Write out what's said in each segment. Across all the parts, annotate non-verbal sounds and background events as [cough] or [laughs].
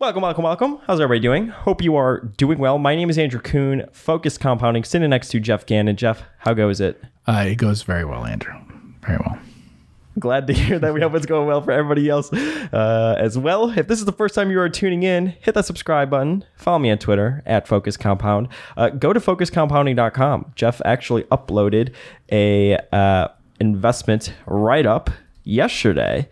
Welcome, welcome, welcome. How's everybody doing? Hope you are doing well. My name is Andrew Kuhn, Focus Compounding, sitting next to Geoff Gannon. Jeff, how goes it? Uh, it goes very well, Andrew. Very well. Glad to hear that. We hope it's going well for everybody else uh, as well. If this is the first time you are tuning in, hit that subscribe button. Follow me on Twitter at Focus Compound. Uh, go to focuscompounding.com. Jeff actually uploaded a uh, investment write up yesterday.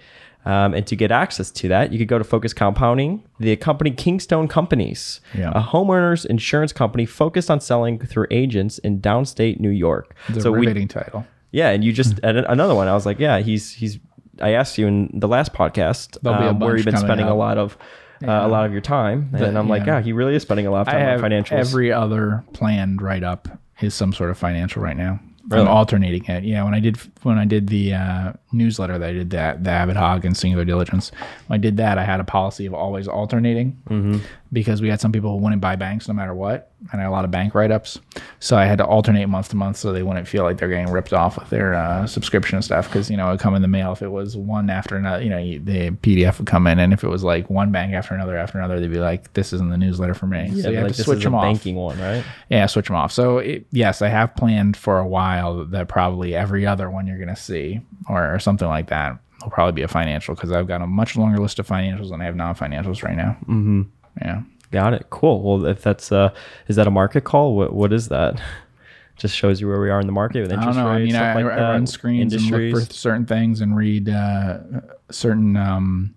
Um, and to get access to that, you could go to Focus Compounding, the company Kingstone Companies, Yeah. a homeowners insurance company focused on selling through agents in downstate New York. A so we riveting title. yeah, and you just [laughs] another one. I was like, yeah, he's he's. I asked you in the last podcast There'll be a um, where you've been spending a lot of uh, a lot of your time, and I'm like, yeah. yeah, he really is spending a lot of I time have on financials. every other planned write up is some sort of financial right now. Really? I'm alternating it. Yeah, when I did when I did the uh, newsletter that I did that the Avid Hog and Singular Diligence, when I did that, I had a policy of always alternating Mm-hmm. Because we had some people who wouldn't buy banks no matter what, and I had a lot of bank write ups. So I had to alternate month to month so they wouldn't feel like they're getting ripped off with their uh, subscription and stuff. Because you know it would come in the mail if it was one after another. You know the PDF would come in, and if it was like one bank after another after another, they'd be like, "This isn't the newsletter for me." yeah, so you like to this switch is them a off. banking one, right? Yeah, switch them off. So it, yes, I have planned for a while that probably every other one you're going to see or, or something like that will probably be a financial because I've got a much longer list of financials than I have non-financials right now. Mm-hmm. Yeah. Got it. Cool. Well, if that's uh, is that a market call? What what is that? [laughs] Just shows you where we are in the market with interest I don't know. I rates, mean, I, like I run screens and look for certain things and read uh, certain um,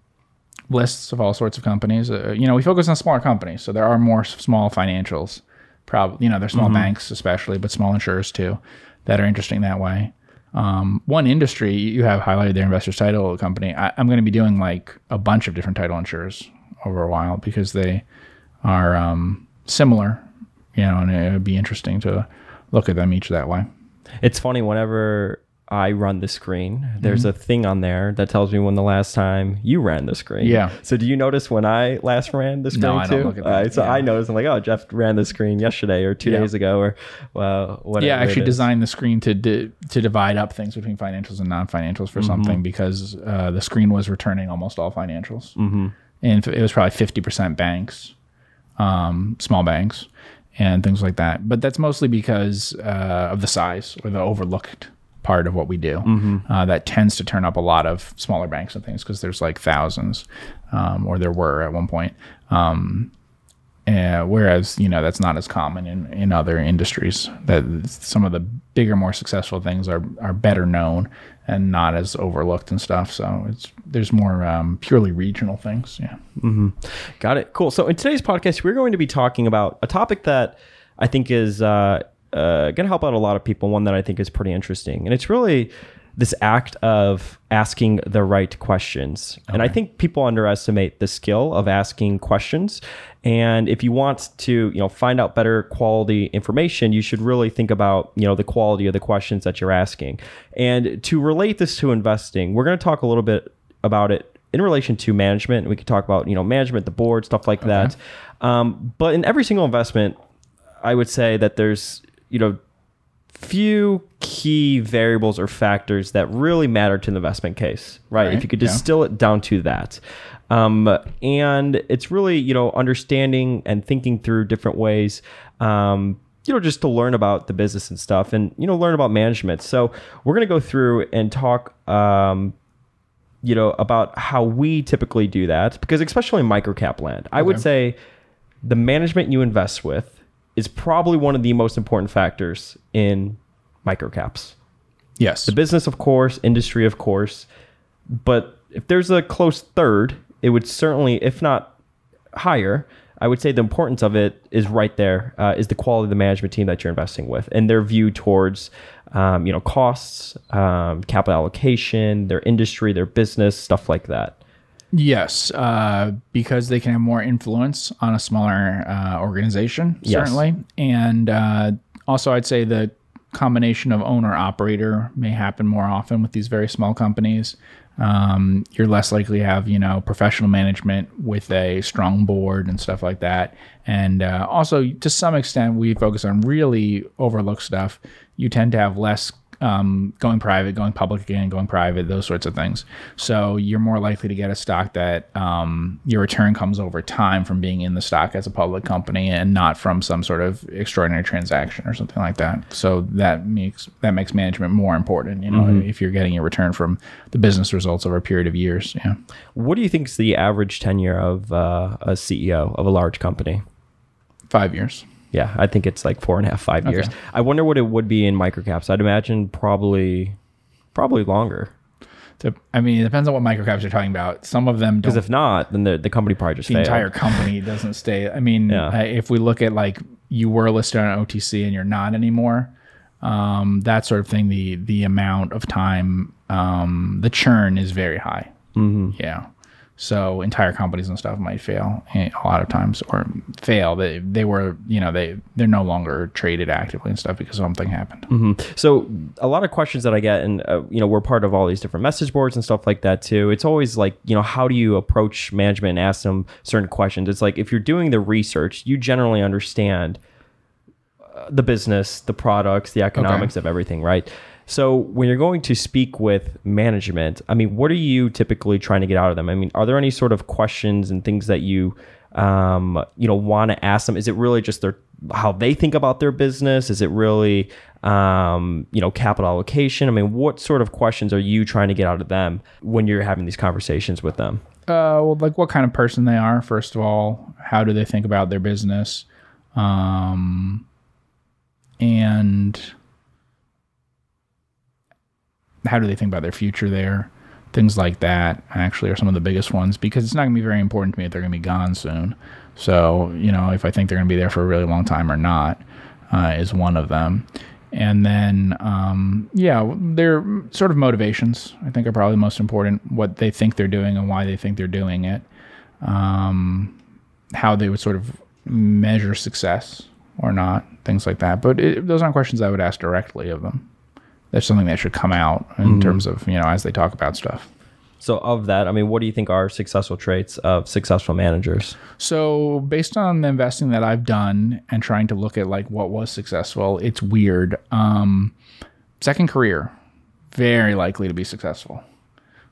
lists of all sorts of companies. Uh, you know, we focus on smaller companies, so there are more small financials. Probably, you know, there's small Mm-hmm. banks, especially, but small insurers too, that are interesting that way. Um, one industry you have highlighted their investors title company. I, I'm going to be doing like a bunch of different title insurers over a while because they are um, similar, you know, and it would be interesting to look at them each that way. It's funny whenever I run the screen, there's Mm-hmm. a thing on there that tells me when the last time you ran the screen. Yeah. So do you notice when I last ran the screen No, I too? don't look at that. Uh, so Yeah. I noticed. I'm like, oh, Jeff ran the screen yesterday or two Yeah. days ago or well, whatever. yeah, I actually designed the screen to di- to divide up things between financials and non-financials for something because uh, the screen was returning almost all financials, mm-hmm. And it was probably fifty percent banks, um, small banks, and things like that. But that's mostly because uh, of the size or the overlooked part of what we do. Uh, that tends to turn up a lot of smaller banks and things because there's like thousands, um, or there were at one point. Um, uh, whereas you know that's not as common in, in other industries. That some of the bigger, more successful things are are better known and not as overlooked and stuff. So it's there's more um, purely regional things. Yeah. Mm-hmm. Got it. Cool. So in today's podcast, we're going to be talking about a topic that I think is uh, uh, going to help out a lot of people. One that I think is pretty interesting, and it's really this act of asking the right questions. And I think people underestimate the skill of asking questions. And if you want to, you know, find out better quality information, you should really think about, you know, the quality of the questions that you're asking. And to relate this to investing, we're going to talk a little bit about it in relation to management. We could talk about, you know, management, the board, stuff like that. Um, but in every single investment, I would say that there's, you know, few key variables or factors that really matter to an investment case, right? Right, If you could yeah. distill it down to that. Um, and it's really, you know, understanding and thinking through different ways, um, you know, just to learn about the business and stuff and, you know, learn about management. So we're going to go through and talk, um, you know, about how we typically do that because especially in microcap land, I would say the management you invest with is probably one of the most important factors in microcaps. Yes. The business, of course, industry, of course, but if there's a close third, it would certainly, if not higher, I would say the importance of it is right there. Uh, is the quality of the management team that you're investing with and their view towards, um, you know, costs, um, capital allocation, their industry, their business, stuff like that. Yes, uh, because they can have more influence on a smaller uh, organization, Yes. certainly. And uh, also, I'd say the combination of owner operator may happen more often with these very small companies. Um, you're less likely to have, you know, professional management with a strong board and stuff like that. And uh, also, to some extent, we focus on really overlooked stuff. You tend to have less um, going private, going public again, going private, those sorts of things. So you're more likely to get a stock that um, your return comes over time from being in the stock as a public company and not from some sort of extraordinary transaction or something like that. So that makes that makes management more important. You know, mm-hmm. if you're getting your return from the business results over a period of years. Yeah. What do you think is the average tenure of uh, a CEO of a large company? Five years. Yeah, I think it's like four and a half, five years. Okay. I wonder what it would be in microcaps. I'd imagine probably, probably longer. I mean, it depends on what microcaps you're talking about. Some of them because if not, then the, the company probably just the failed. entire company [laughs] doesn't stay. I mean, yeah. if we look at like you were listed on OTC and you're not anymore, um, that sort of thing. The the amount of time, um, the churn is very high. Mm-hmm. Yeah. So entire companies and stuff might fail a lot of times, or fail. They they were you know they they're no longer traded actively and stuff because something happened. Mm-hmm. So a lot of questions that I get, and uh, you know we're part of all these different message boards and stuff like that too. It's always like you know how do you approach management and ask them certain questions? It's like if you're doing the research, you generally understand uh, the business, the products, the economics okay. of everything, right? So when you're going to speak with management, I mean, what are you typically trying to get out of them? I mean, are there any sort of questions and things that you um, you know want to ask them? Is it really just their how they think about their business? Is it really um, you know capital allocation? I mean, what sort of questions are you trying to get out of them when you're having these conversations with them? Uh, well, like what kind of person they are, first of all. How do they think about their business? Um, and how do they think about their future there? Things like that actually are some of the biggest ones because it's not going to be very important to me if they're going to be gone soon. So, you know, if I think they're going to be there for a really long time or not, uh, is one of them. And then, um, yeah, their sort of motivations, I think, are probably the most important. What they think they're doing and why they think they're doing it. Um, how they would sort of measure success or not, things like that. But it, those aren't questions I would ask directly of them there's something that should come out in mm-hmm. terms of you know as they talk about stuff. So of that, I mean, what do you think are successful traits of successful managers? So based on the investing that I've done and trying to look at like what was successful, it's weird. Um, second career, very likely to be successful.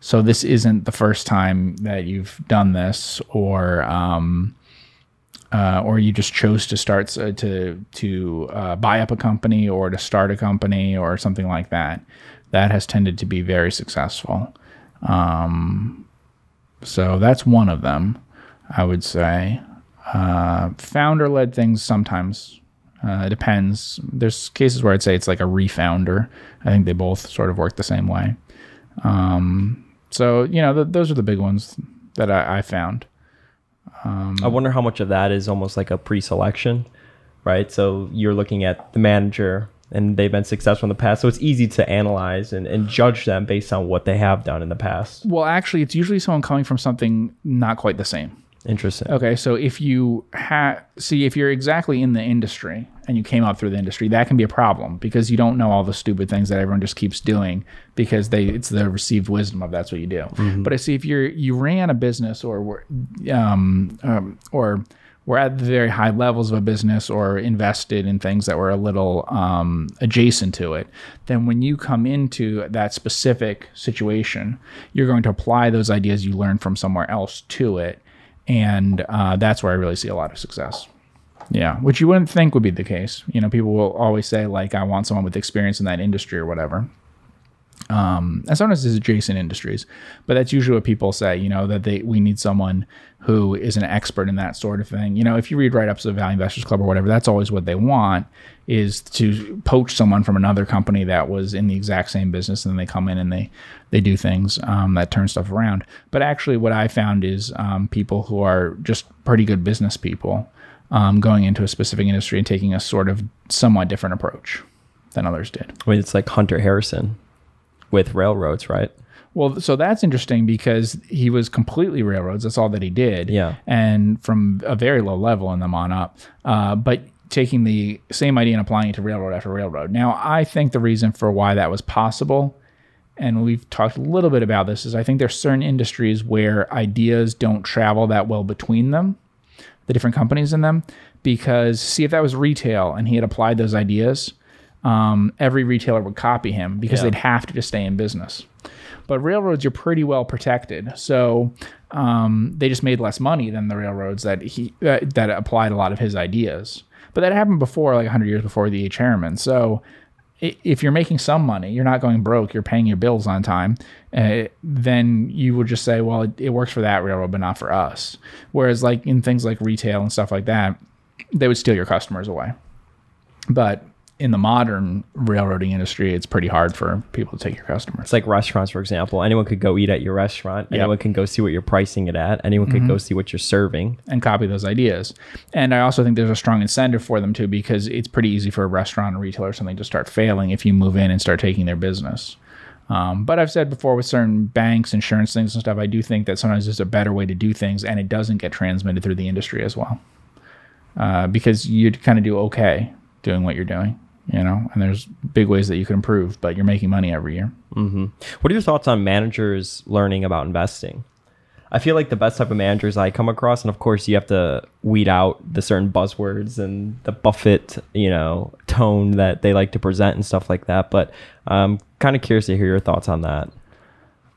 So this isn't the first time that you've done this, or um, uh, or you just chose to start uh, to to uh, buy up a company or to start a company or something like that, that has tended to be very successful. Um, so that's one of them, I would say. Uh, founder led things sometimes. Uh, it depends. There's cases where I'd say it's like a refounder. I think they both sort of work the same way. Um, so you know, th- those are the big ones that I, I found. Um, I wonder how much of that is almost like a pre-selection, right? So you're looking at the manager and they've been successful in the past. So it's easy to analyze and, and judge them based on what they have done in the past. Well, actually, it's usually someone coming from something not quite the same. Interesting. Okay, so if you have see if you're exactly in the industry and you came up through the industry, that can be a problem because you don't know all the stupid things that everyone just keeps doing because they it's the received wisdom of that's what you do. Mm-hmm. But I see if you're you ran a business or were um, um, or were at the very high levels of a business or invested in things that were a little um, adjacent to it, then when you come into that specific situation, you're going to apply those ideas you learned from somewhere else to it and uh, that's where I really see a lot of success. Yeah, which you wouldn't think would be the case. You know, people will always say like, "I want someone with experience in that industry or whatever." Um, and sometimes it's adjacent industries, but that's usually what people say. You know, that they we need someone who is an expert in that sort of thing. You know, if you read write ups of Value Investors Club or whatever, that's always what they want is to poach someone from another company that was in the exact same business and then they come in and they they do things um, that turn stuff around. But actually, what I found is um, people who are just pretty good business people um, going into a specific industry and taking a sort of somewhat different approach than others did. I mean, it's like Hunter Harrison with railroads, right? Well, so that's interesting because he was completely railroads. That's all that he did. Yeah. And from a very low level and them on up. Uh, but taking the same idea and applying it to railroad after railroad. Now, I think the reason for why that was possible, and we've talked a little bit about this, is I think there's certain industries where ideas don't travel that well between them, the different companies in them. Because, see, if that was retail and he had applied those ideas, um, every retailer would copy him because Yeah. they'd have to to stay in business. But railroads you're pretty well protected, so um, they just made less money than the railroads that he uh, that applied a lot of his ideas. But that happened before, like 100 years before the H. Harriman. So if you're making some money, you're not going broke, you're paying your bills on time, uh, then you would just say, well, it, it works for that railroad, but not for us. Whereas, like in things like retail and stuff like that, they would steal your customers away. But in the modern railroading industry, it's pretty hard for people to take your customers. It's like restaurants, for example. Anyone could go eat at your restaurant. Anyone can go see what you're pricing it at. Anyone could go see what you're serving. and copy those ideas. And I also think there's a strong incentive for them too, because it's pretty easy for a restaurant or retailer or something to start failing if you move in and start taking their business. Um, but I've said before with certain banks, insurance things and stuff, I do think that sometimes there's a better way to do things and it doesn't get transmitted through the industry as well. Uh, because you'd kind of do okay doing what you're doing, you know, and there's big ways that you can improve, but you're making money every year. What are your thoughts on managers learning about investing? I feel like the best type of managers I come across, and of course you have to weed out the certain buzzwords and the Buffett, you know, tone that they like to present and stuff like that. But I'm kind of curious to hear your thoughts on that.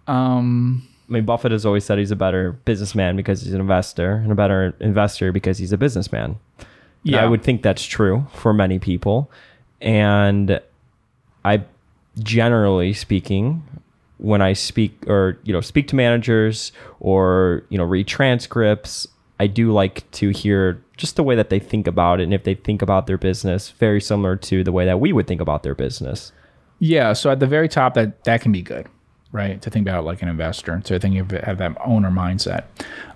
Um, I mean, Buffett has always said he's a better businessman because he's an investor, and a better investor because he's a businessman. And I would think that's true for many people. And I generally speaking, when I speak or you know speak to managers or you know read transcripts, I do like to hear just the way that they think about it and if they think about their business very similar to the way that we would think about their business. Yeah, so at the very top, that that can be good, right? To think about like an investor, to think of have that owner mindset.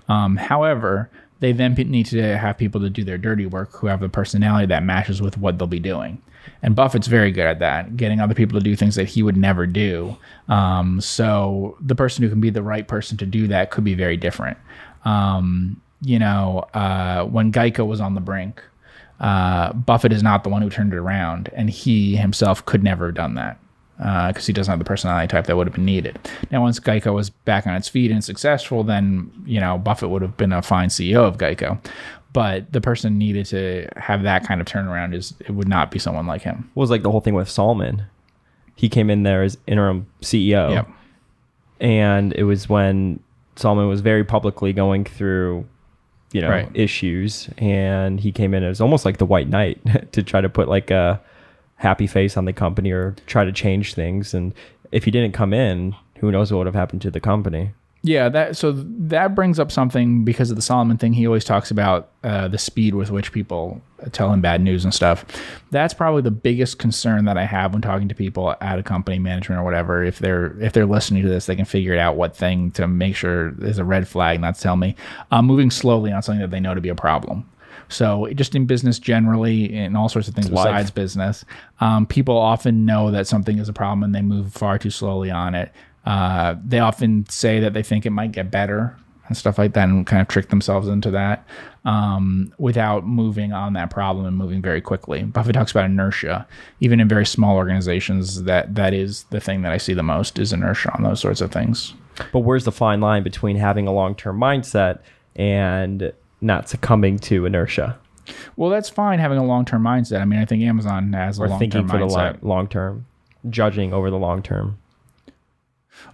Um, however, they then need to have people to do their dirty work who have the personality that matches with what they'll be doing. And Buffett's very good at that, getting other people to do things that he would never do. Um, so the person who can be the right person to do that could be very different. Um, you know, uh, when Geico was on the brink, uh, Buffett is not the one who turned it around, and he himself could never have done that because he doesn't have the personality type that would have been needed. Now, once Geico was back on its feet and successful, then you know Buffett would have been a fine CEO of Geico. But the person needed to have that kind of turnaround is it would not be someone like him. What was like the whole thing with Salomon? He came in there as interim CEO. Yep. and it was when Salomon was very publicly going through, you know, Right. issues, and he came in as almost like the White Knight [laughs] to try to put like a happy face on the company or try to change things. And if he didn't come in, who knows what would have happened to the company? Yeah, that so that brings up something because of the Salomon thing. He always talks about uh, the speed with which people tell him bad news and stuff. That's probably the biggest concern that I have when talking to people at a company management or whatever. If they're if they're listening to this, they can figure out what thing to make sure is a red flag, not to tell me. Uh, moving slowly on something that they know to be a problem. So just in business generally, in all sorts of things life. besides business, um, people often know that something is a problem and they move far too slowly on it. Uh, they often say that they think it might get better and stuff like that, and kind of trick themselves into that um, without moving on that problem and moving very quickly. Buffett talks about inertia, even in very small organizations. That that is the thing that I see the most is inertia on those sorts of things. But where's the fine line between having a long term mindset and not succumbing to inertia Well, that's fine having a long term mindset. I mean, I think Amazon has a or long thinking for the mindset. long term, judging over the long term?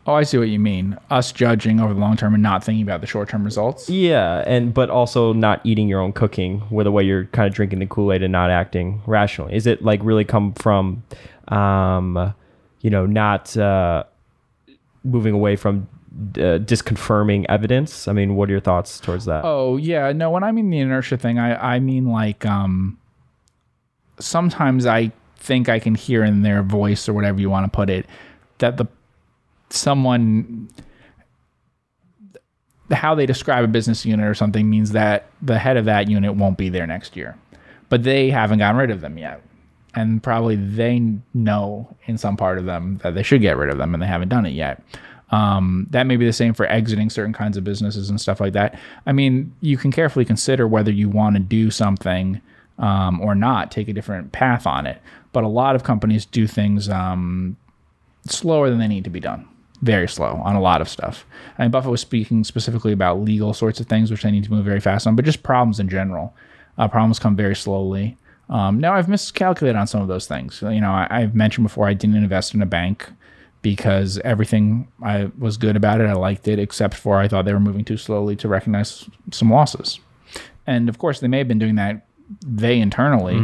Oh, I see what you mean. Us judging over the long term and not thinking about the short term results. Yeah, and but also not eating your own cooking, with the way you're kind of drinking the Kool Aid and not acting rationally. Is it like really come from, um, you know, not uh, moving away from uh, disconfirming evidence? I mean, what are your thoughts towards that? Oh yeah, no. When I mean the inertia thing, I I mean like um. Sometimes I think I can hear in their voice or whatever you want to put it that the someone how they describe a business unit or something means that the head of that unit won't be there next year, but they haven't gotten rid of them yet. And probably they know in some part of them that they should get rid of them and they haven't done it yet. Um, that may be the same for exiting certain kinds of businesses and stuff like that. I mean, you can carefully consider whether you want to do something um, or not, take a different path on it. But a lot of companies do things um, slower than they need to be done. Very slow on a lot of stuff. I mean, Buffett was speaking specifically about legal sorts of things, which they need to move very fast on, but just problems in general. Uh, problems come very slowly. Um, now I've miscalculated on some of those things. You know, I, I've mentioned before I didn't invest in a bank because everything I was good about it. I liked it, except for I thought they were moving too slowly to recognize some losses. And of course, they may have been doing that. They internally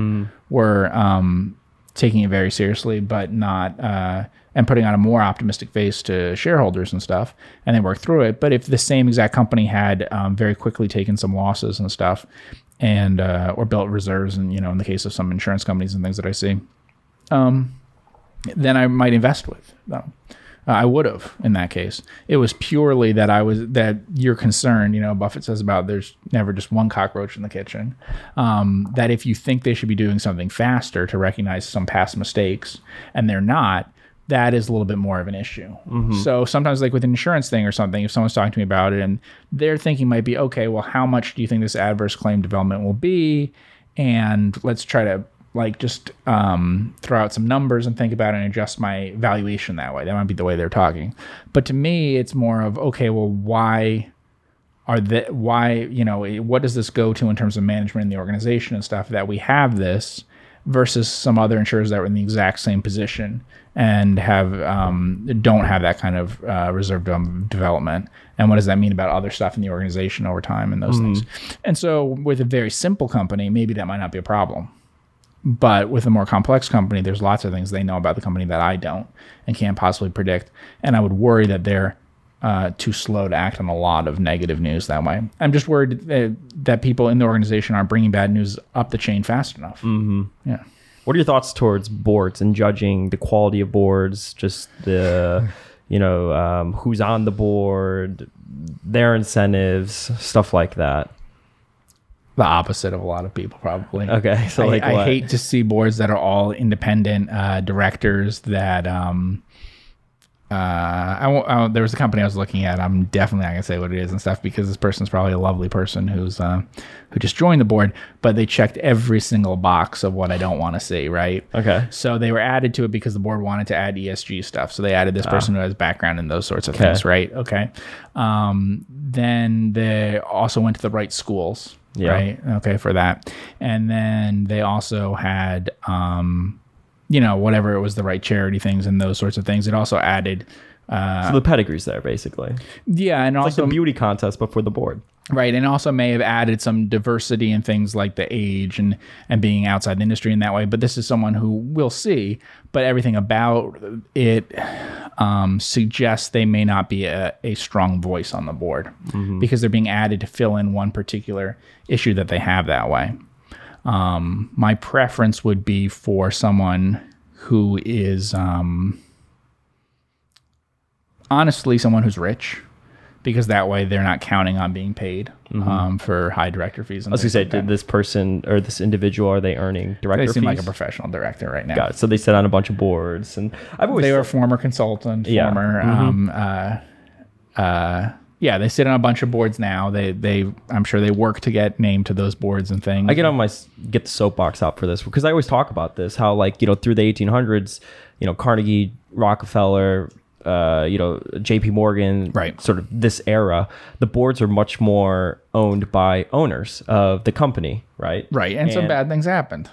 were um, taking it very seriously, but not uh, and putting on a more optimistic face to shareholders and stuff, and they worked through it. But if the same exact company had um, very quickly taken some losses and stuff, and uh, or built reserves, and you know, in the case of some insurance companies and things that I see, um, then I might invest with them. Uh, I would have in that case. It was purely that I was that you're concerned. You know, Buffett says about there's never just one cockroach in the kitchen. Um, that if you think they should be doing something faster to recognize some past mistakes and they're not, that is a little bit more of an issue. So sometimes, like with an insurance thing or something, if someone's talking to me about it and their thinking might be, okay, well, how much do you think this adverse claim development will be? And let's try to like just um, throw out some numbers and think about it and adjust my valuation that way. That might be the way they're talking. But to me, it's more of, okay, well, why? are that why you know what does this go to in terms of management in the organization and stuff that we have this versus some other insurers that were in the exact same position and have um, don't have that kind of uh, reserve development. And what does that mean about other stuff in the organization over time and those things? And so with a very simple company maybe that might not be a problem. But with a more complex company there's lots of things they know about the company that i don't and can't possibly predict. And i would worry that they're uh, too slow to act on a lot of negative news that way. I'm just worried that, that people in the organization aren't bringing bad news up the chain fast enough. Mm-hmm. Yeah. What are your thoughts towards boards and judging the quality of boards, just the, [laughs] you know, um, who's on the board, their incentives, stuff like that? The opposite of a lot of people, probably. Okay, [laughs] so I, like I hate to see boards that are all independent uh, directors that. Um, uh, I, won't- I, there was a company I was looking at. I'm definitely not gonna say what it is and stuff because this person's probably a lovely person who's uh, who just joined the board, but they checked every single box of what I don't want to see. Right. Okay. So they were added to it because the board wanted to add ESG stuff. So they added this person who has background in those sorts of things, right? Okay. Um, then they also went to the right schools, Yeah. right? Okay, for that. And then they also had, um, you know, whatever it was, the right charity things and those sorts of things. It also added, uh, So the pedigree's there, basically. yeah, and Like also the beauty contest, but for the board. Right, and also may have added some diversity in things like the age and and being outside the industry in that way. But this is someone who we'll see, but everything about it um, suggests they may not be a, a strong voice on the board because they're being added to fill in one particular issue that they have that way. Um, my preference would be for someone who is um, honestly someone who's rich because that way they're not counting on being paid um, for high director fees. And I was gonna say, did this person or this individual are they earning director they seem fees? like a professional director right now. Got it. So they sit on a bunch of boards, and I've always They were former consultant, Yeah. former. Mhm. Um, uh, uh, yeah, they sit on a bunch of boards now. They, they, I'm sure they work to get named to those boards and things. I get on my get the soapbox out for this because I always talk about this how like you know through the 1800s, you know Carnegie, Rockefeller, uh, you know J.P. Morgan, Right. Sort of this era, the boards are much more owned by owners of the company, right? Right, and, some bad things happened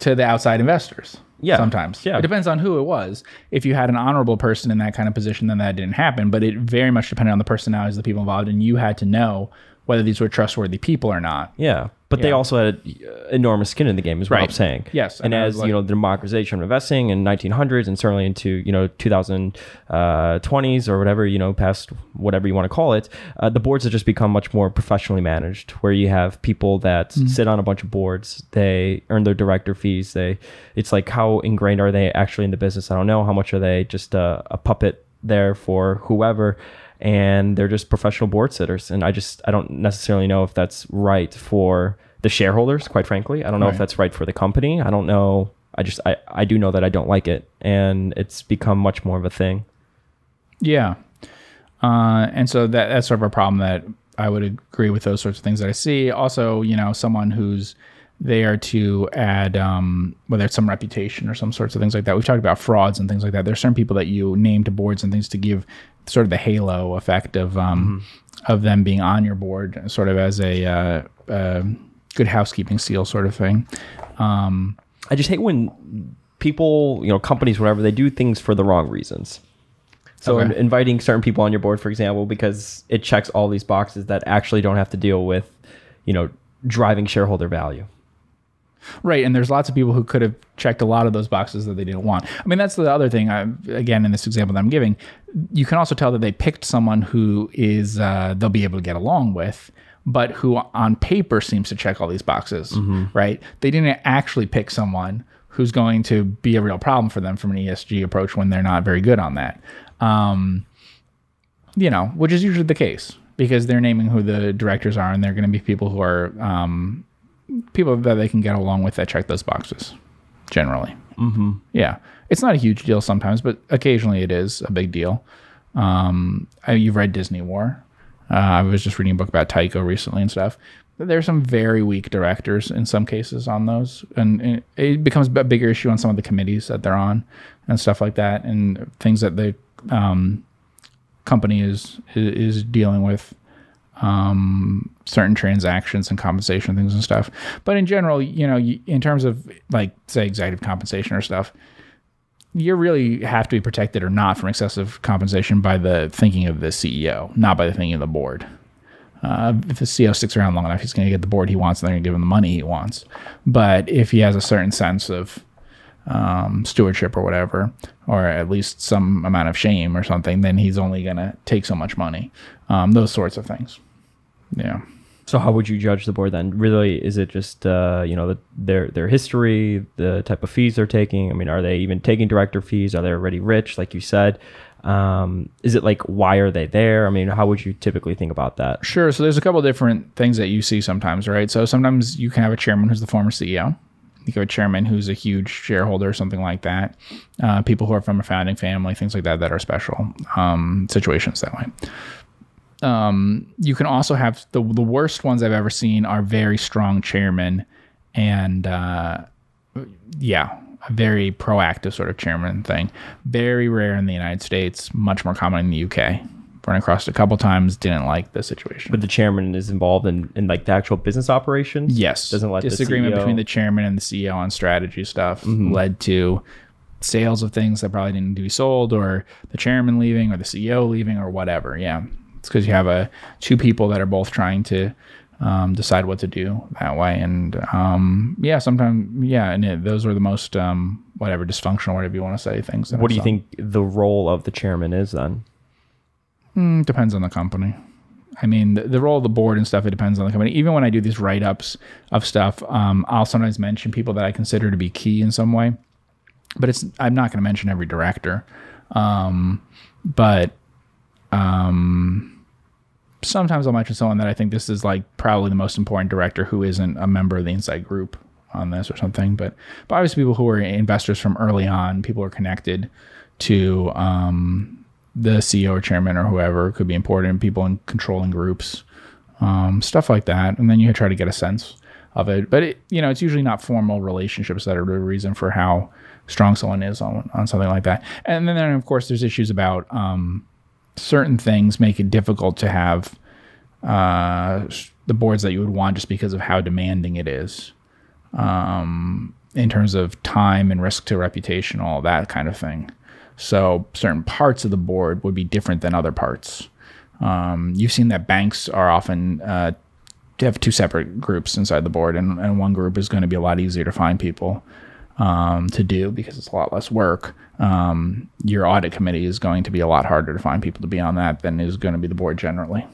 to the outside investors. Yeah, sometimes. yeah. it depends on who it was. If you had an honorable person in that kind of position, then that didn't happen. But it very much depended on the personalities of the people involved, and you had to know whether these were trustworthy people or not. Yeah, but they also had uh, enormous skin in the game, is what I'm saying. Yes, and and as like- you know, the democratization of investing in 1900s and certainly into you know 2020s or whatever you know past whatever you want to call it, uh, the boards have just become much more professionally managed, where you have people that Mm-hmm. sit on a bunch of boards, they earn their director fees. They, it's like how ingrained are they actually in the business? I don't know. How much are they just a, a puppet there for whoever? And they're just professional board sitters. And i just i don't necessarily know if that's right for the shareholders quite frankly. I don't know if that's right for the company. I don't know. I just i, I do know that i don't like it and it's become much more of a thing. Yeah. Uh, and so that that's sort of a problem that I would agree with those sorts of things that I see. Also, you know, someone who's there to add um, whether it's some reputation or some sorts of things like that. We've talked about frauds and things like that. There's certain people that you name to boards and things to give sort of the halo effect of um, of them being on your board, sort of as a uh, uh, good housekeeping seal sort of thing. Um, I just hate when people, you know, companies, whatever, they do things for the wrong reasons. So Okay. in- inviting certain people on your board, for example, because it checks all these boxes that actually don't have to deal with, you know, driving shareholder value. Right, and there's lots of people who could have checked a lot of those boxes that they didn't want. I mean, that's the other thing. I, again, in this example that I'm giving, you can also tell that they picked someone who is uh, they'll be able to get along with, but who on paper seems to check all these boxes. Right? They didn't actually pick someone who's going to be a real problem for them from an ESG approach when they're not very good on that. Um, you know, which is usually the case because they're naming who the directors are, and they're going to be people who are um, people that they can get along with that check those boxes generally. Mm-hmm. Yeah. It's not a huge deal sometimes, but occasionally it is a big deal. Um, I- you've read Disney War. Uh, I was just reading a book about Tyco recently and stuff. There's some very weak directors in some cases on those, and it, it becomes a bigger issue on some of the committees that they're on and stuff like that, and things that the um, company is is dealing with um, certain transactions and compensation things and stuff. But in general, you know, in terms of like say executive compensation or stuff, you really have to be protected or not from excessive compensation by the thinking of the CEO, not by the thinking of the board. Uh, if the CEO sticks around long enough, he's going to get the board he wants, and they're going to give him the money he wants. But if he has a certain sense of um, stewardship or whatever, or at least some amount of shame or something, then he's only going to take so much money. Um, those sorts of things. Yeah. So how would you judge the board then? Really, is it just uh, you know the, their their history, the type of fees they're taking? I mean, are they even taking director fees? Are they already rich, like you said? Um, is it like why are they there? I mean, how would you typically think about that? Sure. So there's a couple different things that you see sometimes, right? So sometimes you can have a chairman who's the former CEO. You can have a chairman who's a huge shareholder, or something like that. Uh, people who are from a founding family, things like that, that are special um, situations that way. Um, you can also have the the worst ones I've ever seen are very strong chairman, and uh, yeah, a very proactive sort of chairman thing. Very rare in the United States, much more common in the UK. Run across a couple times, didn't like the situation. But the chairman is involved in, in like the actual business operations. yes, doesn't let the disagreement CEO between the chairman and the CEO on strategy stuff Mm-hmm. led to sales of things that probably didn't need to be sold, or the chairman leaving, or the CEO leaving, or whatever. Yeah, it's because you have a two people that are both trying to um, decide what to do that way, and um, yeah, sometimes yeah, and it, those are the most um, whatever dysfunctional, whatever you want to say things. What do you think the role of the chairman is then? Mm, depends on the company. I mean, the, the role of the board and stuff, it depends on the company. Even when I do these write ups of stuff, um, I'll sometimes mention people that I consider to be key in some way. But it's I'm not going to mention every director. Um, but um, sometimes I'll mention someone that I think this is like probably the most important director who isn't a member of the inside group on this or something. But, but obviously, people who are investors from early on, people are connected to um, the CEO or chairman or whoever could be important. People in controlling groups, um, stuff like that, and then you try to get a sense of it. But it, you know, it's usually not formal relationships that are the reason for how strong someone is on on something like that. And then of course, there's issues about um, certain things make it difficult to have uh, the boards that you would want just because of how demanding it is um, in terms of time and risk to reputation, all that kind of thing. So certain parts of the board would be different than other parts. Um, you've seen that banks are often uh, have two separate groups inside the board, and, and one group is going to be a lot easier to find people um, to do because it's a lot less work. Um, your audit committee is going to be a lot harder to find people to be on that than is going to be the board generally.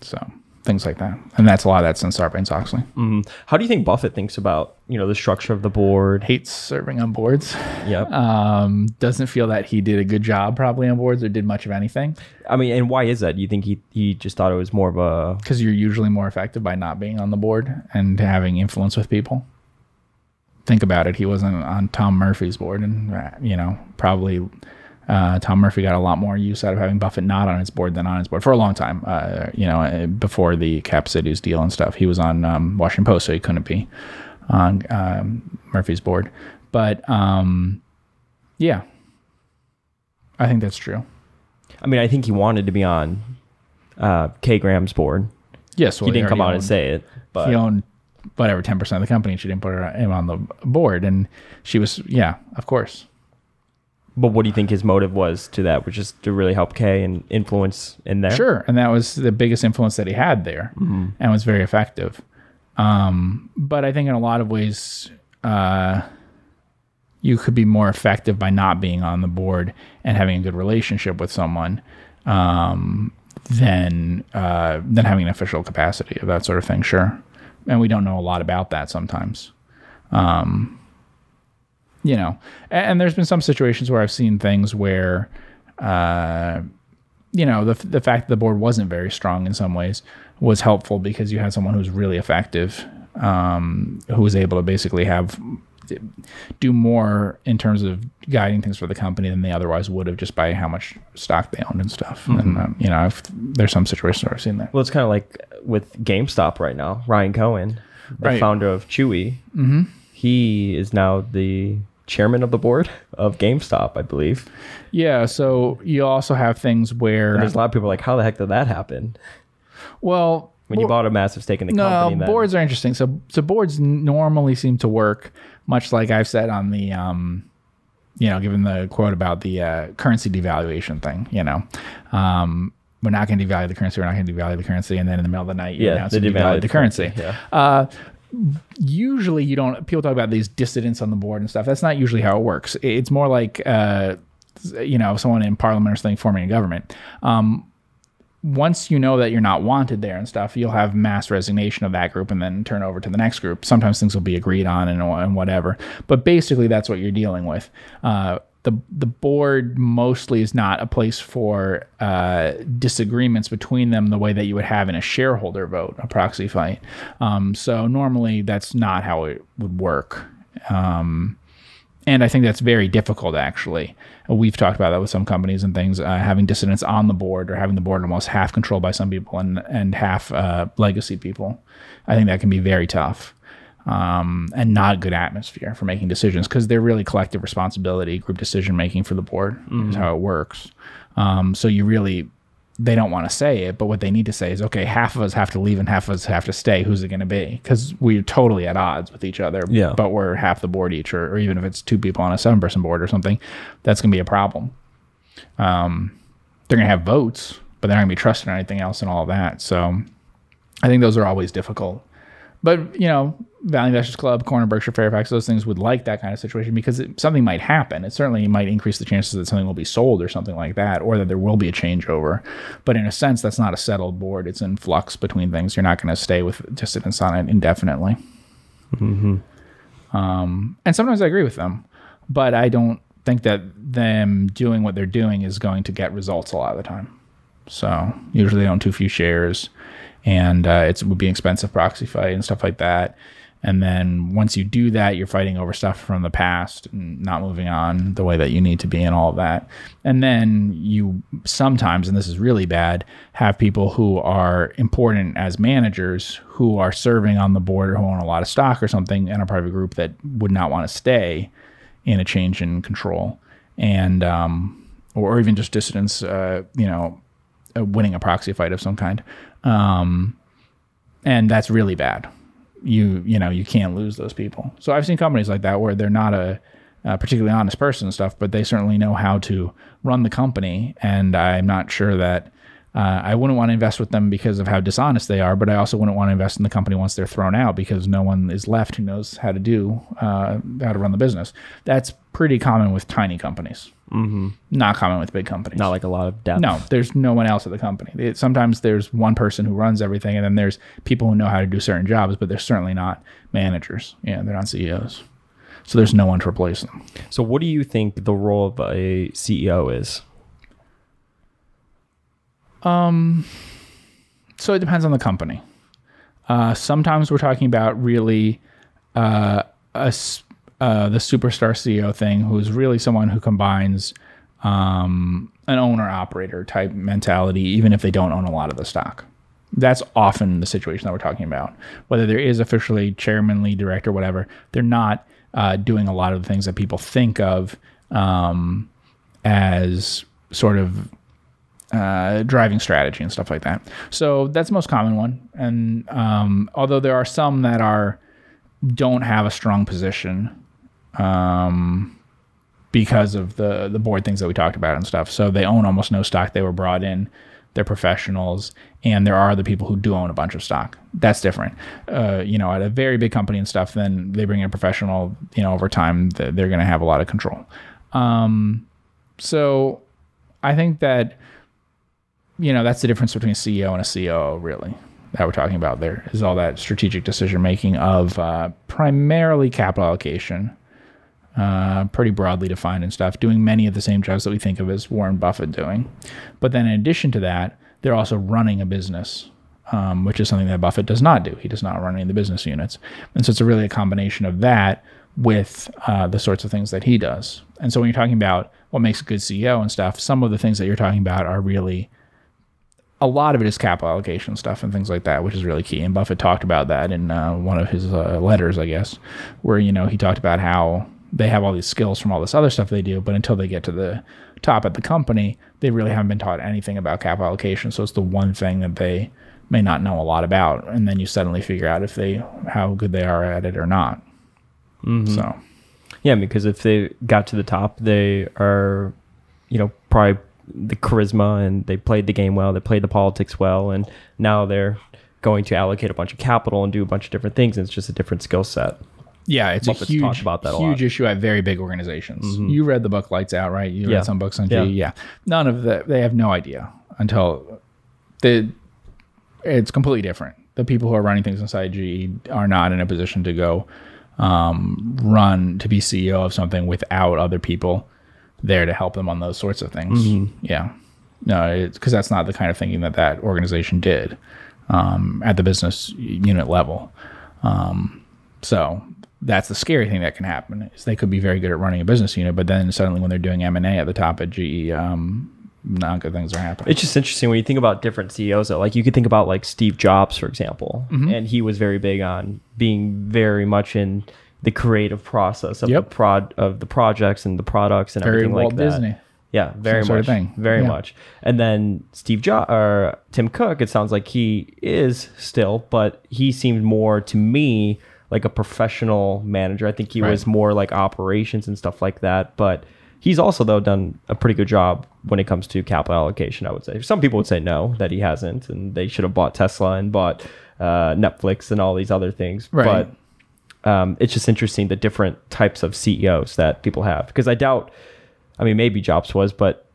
So things like that, and that's a lot of that since Sarbanes Oxley. How do you think Buffett thinks about you know the structure of the board? Hates serving on boards. Yep. Um, doesn't feel that he did a good job probably on boards or did much of anything I mean, and why is that? Do you think he he just thought it was more of a because you're usually more effective by not being on the board and having influence with people. Think about it. He wasn't on Tom Murphy's board, and uh, you know probably uh, Tom Murphy got a lot more use out of having Buffett not on his board than on his board for a long time. Uh, you know, uh, before the Cap Cities deal and stuff, he was on um, Washington Post, so he couldn't be on um, Murphy's board. But um, yeah, I think that's true. I mean, I think he wanted to be on uh, Kay Graham's board. Yes, well, he didn't come out and say it, but he owned whatever ten percent of the company. and She didn't put her, him on the board, and she was yeah, of course. But what do you think his motive was to that? Which is to really help Kay and influence in there. Sure, and that was the biggest influence that he had there, and was very effective. Um, but I think in a lot of ways, uh, you could be more effective by not being on the board and having a good relationship with someone um, than uh, than having an official capacity of that sort of thing. Sure, and we don't know a lot about that sometimes. Um, you know, and, and there's been some situations where I've seen things where. Uh, you know the the fact that the board wasn't very strong in some ways was helpful because you had someone who was really effective, um, who was able to basically have do more in terms of guiding things for the company than they otherwise would have just by how much stock they owned and stuff. And um, you know, I've, there's some situations where I've seen that. Well, it's kind of like with GameStop right now. Ryan Cohen, the Right. founder of Chewy, mm-hmm. he is now the chairman of the board of GameStop, I believe. Yeah. So you also have things where, There's a lot of people like, how the heck did that happen? well, When you bo- bought a massive stake in the no, company, then boards are interesting. So, so boards normally seem to work much like I've said on the, um, you know, given the quote about the uh, currency devaluation thing. You know, um, we're not going to devalue the currency. We're not going to devalue the currency, and then in the middle of the night, you Yeah, announce they devalued the currency. Yeah. Uh, usually, you don't. People talk about these dissidents on the board and stuff. That's not usually how it works. It's more like, uh, you know, someone in parliament or something forming a government. Um, once you know that you're not wanted there and stuff, you'll have mass resignation of that group and then turn over to the next group. Sometimes things will be agreed on and, and whatever. But basically, that's what you're dealing with. Uh, the the board mostly is not a place for uh, disagreements between them the way that you would have in a shareholder vote, a proxy fight. Um, so normally, that's not how it would work. Um, and I think that's very difficult, actually. We've talked about that with some companies and things, uh, having dissidents on the board or having the board almost half controlled by some people and, and half uh, legacy people. I think that can be very tough um, and not a good atmosphere for making decisions because they're really collective responsibility, group decision making for the board is how it works. Um, so you really, they don't want to say it, but what they need to say is, okay, half of us have to leave and half of us have to stay. Who's it going to be? Because we're totally at odds with each other. Yeah. But we're half the board each, or, or even if it's two people on a seven person board or something, that's going to be a problem. Um, they're going to have votes, but they're not going to be trusted or anything else and all that. So I think those are always difficult. But you know, Value Investors Club, Corner, Berkshire, Fairfax, those things would like that kind of situation because it, something might happen. It certainly might increase the chances that something will be sold or something like that, or that there will be a changeover. But in a sense, that's not a settled board. It's in flux between things. You're not going to stay with dissidents on it indefinitely. Um, and sometimes I agree with them, but I don't think that them doing what they're doing is going to get results a lot of the time. So usually they own too few shares, and uh, it would be an expensive proxy fight and stuff like that. And then once you do that, you're fighting over stuff from the past and not moving on the way that you need to be and all of that. And then you sometimes, and this is really bad, have people who are important as managers who are serving on the board or who own a lot of stock or something in a private group that would not want to stay in a change in control. And, um, or even just dissidents, uh, you know, uh, winning a proxy fight of some kind. Um, and that's really bad. You you know you can't lose those people. So I've seen companies like that where they're not a, a particularly honest person and stuff, but they certainly know how to run the company. And I'm not sure that uh, I wouldn't want to invest with them because of how dishonest they are, but I also wouldn't want to invest in the company once they're thrown out because no one is left who knows how to do uh, how to run the business. That's pretty common with tiny companies. Mm-hmm. Not common with big companies. Not like a lot of depth. No, there's no one else at the company. It, sometimes there's one person who runs everything, and then there's people who know how to do certain jobs, but they're certainly not managers. Yeah, they're not CEOs. So there's no one to replace them. So, what do you think the role of a CEO is? Um, so it depends on the company. Uh, sometimes we're talking about really uh, a s uh, the superstar CEO thing, who's really someone who combines um, an owner operator type mentality, even if they don't own a lot of the stock. That's often the situation that we're talking about. Whether there is officially chairman, lead director, whatever, they're not uh, doing a lot of the things that people think of um, as sort of uh, driving strategy and stuff like that. So that's the most common one. And um, although there are some that are don't have a strong position um, because of the the board things that we talked about and stuff. So they own almost no stock. They were brought in. They're professionals, and there are the people who do own a bunch of stock. That's different. Uh, you know, at a very big company and stuff, then they bring in a professional. You know, over time, they're going to have a lot of control. Um, so I think that you know that's the difference between a CEO and a COO, really. That we're talking about there is all that strategic decision making of uh, primarily capital allocation, uh, pretty broadly defined and stuff, doing many of the same jobs that we think of as Warren Buffett doing. But then in addition to that, they're also running a business, um, which is something that Buffett does not do. He does not run any of the business units. And so it's a really a combination of that with uh, the sorts of things that he does. And so when you're talking about what makes a good CEO and stuff, some of the things that you're talking about are really a lot of it is capital allocation stuff and things like that, which is really key. And Buffett talked about that in uh, one of his uh, letters, I guess, where you know he talked about how they have all these skills from all this other stuff they do, but until they get to the top at the company, they really haven't been taught anything about capital allocation. So it's the one thing that they may not know a lot about, and then you suddenly figure out if they how good they are at it or not. Mm-hmm. So, yeah, because if they got to the top, they are, you know, probably the charisma and they played the game well, they played the politics well, and now they're going to allocate a bunch of capital and do a bunch of different things. And it's just a different skill set. Yeah, it's a huge, about that a huge. Mm-hmm. issue at very big organizations. You read the book Lights Out, right? You Yeah. read some books on Yeah. GE. Yeah, none of that. They have no idea until the. It's completely different. The people who are running things inside GE are not in a position to go um, run to be CEO of something without other people there to help them on those sorts of things. Mm-hmm. Yeah, no, it's because that's not the kind of thinking that that organization did um, at the business unit level. Um, so that's the scary thing that can happen is they could be very good at running a business unit, but then suddenly when they're doing M and A at the top at GE, um, not good things are happening. It's just interesting when you think about different CEOs. Though. Like you could think about like Steve Jobs, for example, Mm-hmm. and he was very big on being very much in the creative process of Yep. the prod of the projects and the products and Very everything Walt like that. Disney. Yeah, very sort much, of thing. very Yeah. much. And then Steve Jobs or Tim Cook, it sounds like he is still, but he seemed more to me like a professional manager. I think he Right. was more like operations and stuff like that. But he's also though done a pretty good job when it comes to capital allocation. I would say some people would say no that he hasn't, and they should have bought Tesla and bought uh, Netflix and all these other things. Right. But um, it's just interesting the different types of CEOs that people have because I doubt. I mean, maybe Jobs was, but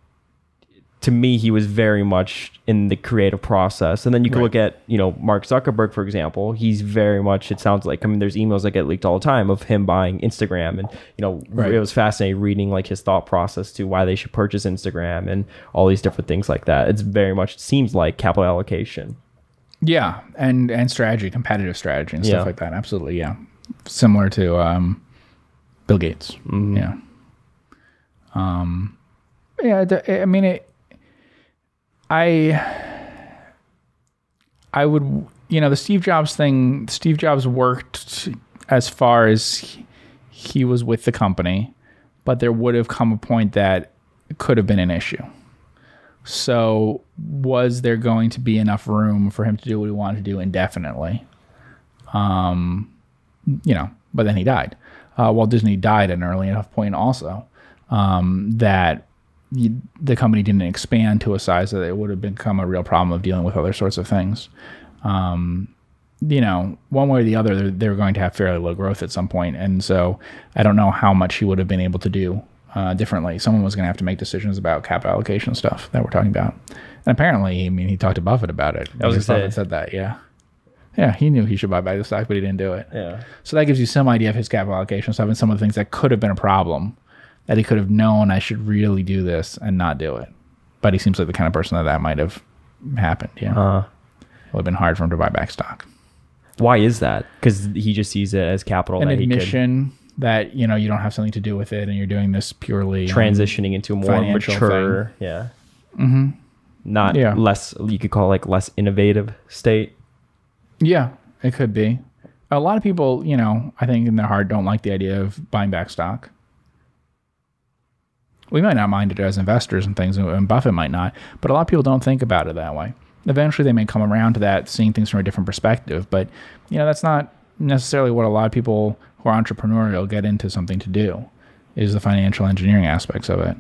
to me, he was very much in the creative process. And then you can Right. look at, you know, Mark Zuckerberg, for example. He's very much, it sounds like, I mean, there's emails that get leaked all the time of him buying Instagram. And, you know, Right. it was fascinating reading like his thought process to why they should purchase Instagram and all these different things like that. It's very much, it seems like capital allocation. Yeah, and and strategy, competitive strategy, and stuff Yeah. like that. Absolutely, yeah. Similar to um, Bill Gates. Mm-hmm. Yeah. Um, yeah. I mean, it. I. I would, you know, the Steve Jobs thing. Steve Jobs worked as far as he, he was with the company, but there would have come a point that could have been an issue. So, was there going to be enough room for him to do what he wanted to do indefinitely? Um, you know, but then he died. Uh, Walt Disney died at an early enough point, also, um, that you, the company didn't expand to a size that it would have become a real problem of dealing with other sorts of things. Um, you know, one way or the other, they're, they're going to have fairly low growth at some point, and so I don't know how much he would have been able to do uh, differently. Someone was going to have to make decisions about capital allocation stuff that we're talking about. And apparently, I mean, he talked to Buffett about it. I was Buffett said that, yeah. Yeah, he knew he should buy back the stock, but he didn't do it. Yeah. So that gives you some idea of his capital allocation stuff and some of the things that could have been a problem that he could have known I should really do this and not do it. But he seems like the kind of person that that might have happened. Yeah. Uh, it would have been hard for him to buy back stock. why is that? Because he just sees it as capital An that he could admission that, you know, you don't have something to do with it and you're doing this purely transitioning into a more mature, yeah, mm-hmm. not Yeah. less. You could call it like less innovative state. Yeah, it could be. A lot of people, you know, I think in their heart don't like the idea of buying back stock. We might not mind it as investors and things, and Buffett might not, but a lot of people don't think about it that way. Eventually, they may come around to that, seeing things from a different perspective. But you know, that's not necessarily what a lot of people who are entrepreneurial get into something to do. Is the financial engineering aspects of it.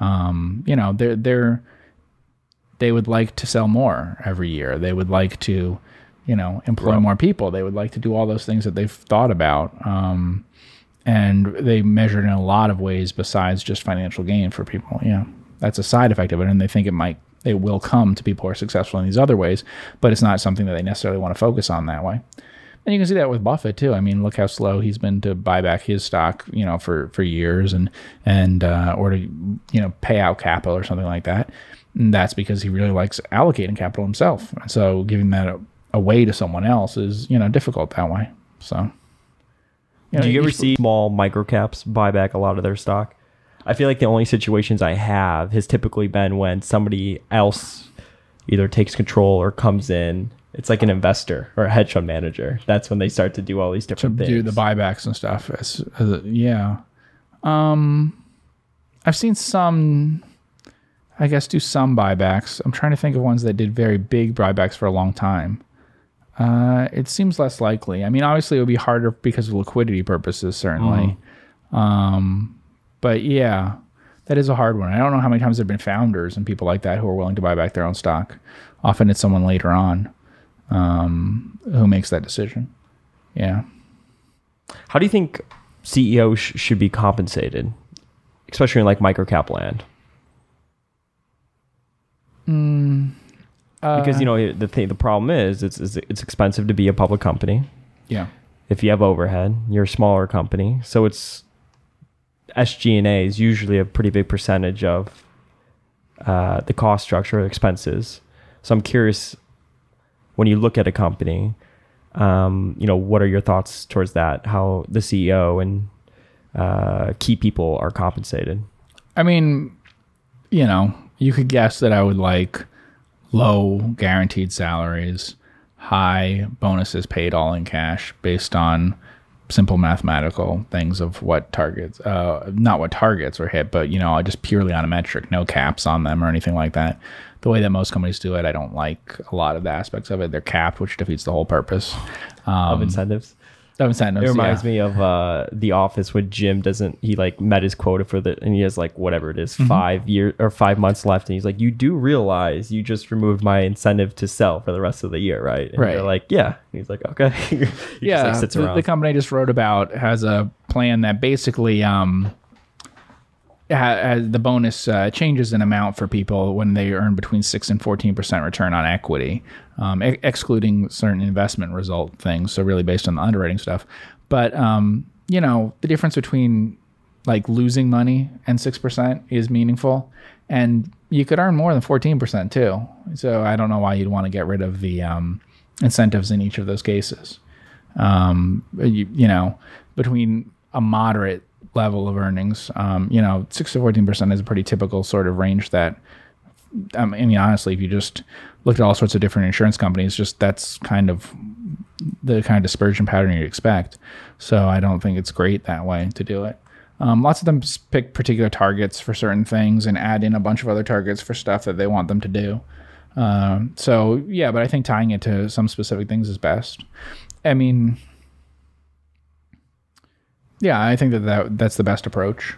Um, you know, they're they're they would like to sell more every year. They would like to, you know, employ right. more people. They would like to do all those things that they've thought about. Um, and they measure it in a lot of ways besides just financial gain for people. Yeah, that's a side effect of it, and they think it might, it will come to people who are successful in these other ways, but it's not something that they necessarily want to focus on that way. And you can see that with Buffett too. I mean, look how slow he's been to buy back his stock, you know, for for years, and and uh, or to you know pay out capital or something like that. And that's because he really likes allocating capital himself. So giving that away to someone else is you know difficult that way. So. You know, Do you ever see small microcaps buy back a lot of their stock? I feel like the only situations I have has typically been when somebody else either takes control or comes in. It's like an investor or a hedge fund manager. That's when they start to do all these different to things. Do the buybacks and stuff. As, as a, yeah. Um, I've seen some. I guess do some buybacks. I'm trying to think of ones that did very big buybacks for a long time. Uh, it seems less likely. I mean, obviously, it would be harder because of liquidity purposes, certainly. Mm. Um, but yeah, that is a hard one. I don't know how many times there have been founders and people like that who are willing to buy back their own stock. Often it's someone later on um, who makes that decision. Yeah. How do you think CEOs sh- should be compensated, especially in like microcap land? Mm, because you uh, know the thing, the problem is it's, it's it's expensive to be a public company. Yeah. If you have overhead, you're a smaller company, so it's SG&A is usually a pretty big percentage of uh, the cost structure, expenses. So I'm curious, when you look at a company, um, you know, what are your thoughts towards that? How the CEO and uh, key people are compensated? I mean, you know, you could guess that I would like low guaranteed salaries, high bonuses paid all in cash based on simple mathematical things of what targets, uh, not what targets were hit, but you know, just purely on a metric, no caps on them or anything like that. The way that most companies do it, I don't like a lot of the aspects of it. They're capped, which defeats the whole purpose um, of incentives. It reminds yeah. me of uh, The Office when Jim doesn't he like met his quota for the and he has like whatever it is, mm-hmm. five years or five months left, and he's like, "You do realize you just removed my incentive to sell for the rest of the year, right?" And right. They're like, "Yeah." And he's like, "Okay." [laughs] yeah. Just, like, the, the, company I just wrote about has a plan that basically um, has the bonus uh, changes in amount for people when they earn between six and fourteen percent return on equity, um, ex- excluding certain investment result things. So really based on the underwriting stuff. But um, you know, the difference between like losing money and six percent is meaningful, and you could earn more than fourteen percent too. So I don't know why you'd want to get rid of the um, incentives in each of those cases. Um, you, you know, between a moderate level of earnings, um, you know, six to fourteen percent is a pretty typical sort of range that. I mean, honestly, if you just looked at all sorts of different insurance companies, just that's kind of the kind of dispersion pattern you'd expect. So I don't think it's great that way to do it. Um, lots of them pick particular targets for certain things and add in a bunch of other targets for stuff that they want them to do. Um, so yeah, but I think tying it to some specific things is best. I mean, yeah, I think that, that that's the best approach.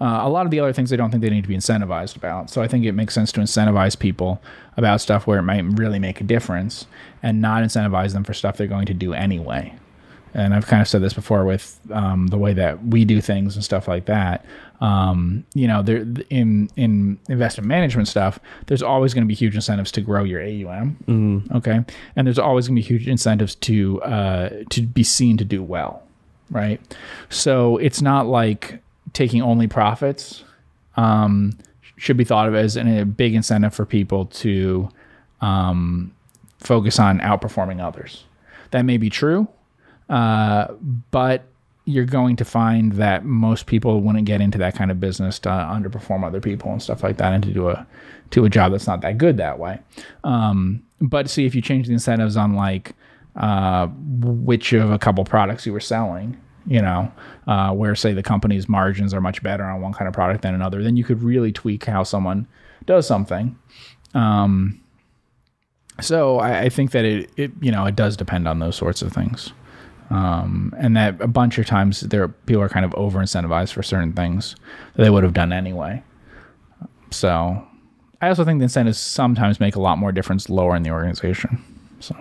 Uh, a lot of the other things I don't think they need to be incentivized about. So I think it makes sense to incentivize people about stuff where it might really make a difference and not incentivize them for stuff they're going to do anyway. And I've kind of said this before with um, the way that we do things and stuff like that. Um, you know, there in in investment management stuff, there's always going to be huge incentives to grow your AUM. Mm. Okay, and there's always going to be huge incentives to uh, to be seen to do well, right? So it's not like taking only profits um, should be thought of as a big incentive for people to um, focus on outperforming others. That may be true, uh, but you're going to find that most people wouldn't get into that kind of business to underperform other people and stuff like that, and to do a to a job that's not that good that way. Um, but see, if you change the incentives on like uh, which of a couple products you were selling, you know, uh, where say the company's margins are much better on one kind of product than another, then you could really tweak how someone does something. Um, so I, I think that it, it, you know, it does depend on those sorts of things. Um, and that a bunch of times there people are kind of over incentivized for certain things that they would have done anyway. So I also think the incentives sometimes make a lot more difference lower in the organization. So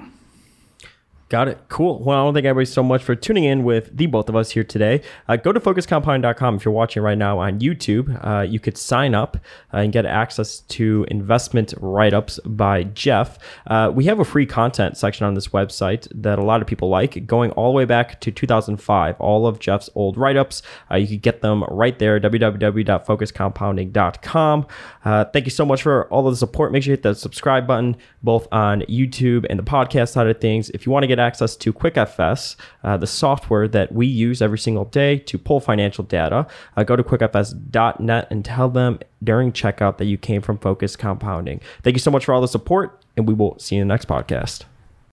Got it. Cool. Well, I want to thank everybody so much for tuning in with the both of us here today. Uh, go to focuscompounding.com if you're watching right now on YouTube. Uh, you could sign up uh, and get access to investment write ups by Geoff. Uh, we have a free content section on this website that a lot of people like, going all the way back to 2005. All of Geoff's old write ups. Uh, you could get them right there, www.focuscompounding.com. Uh, thank you so much for all of the support. Make sure you hit the subscribe button both on YouTube and the podcast side of things. If you want to get access to QuickFS, uh, the software that we use every single day to pull financial data, uh, go to quickfs.net and tell them during checkout that you came from Focus Compounding. Thank you so much for all the support, and we will see you in the next podcast.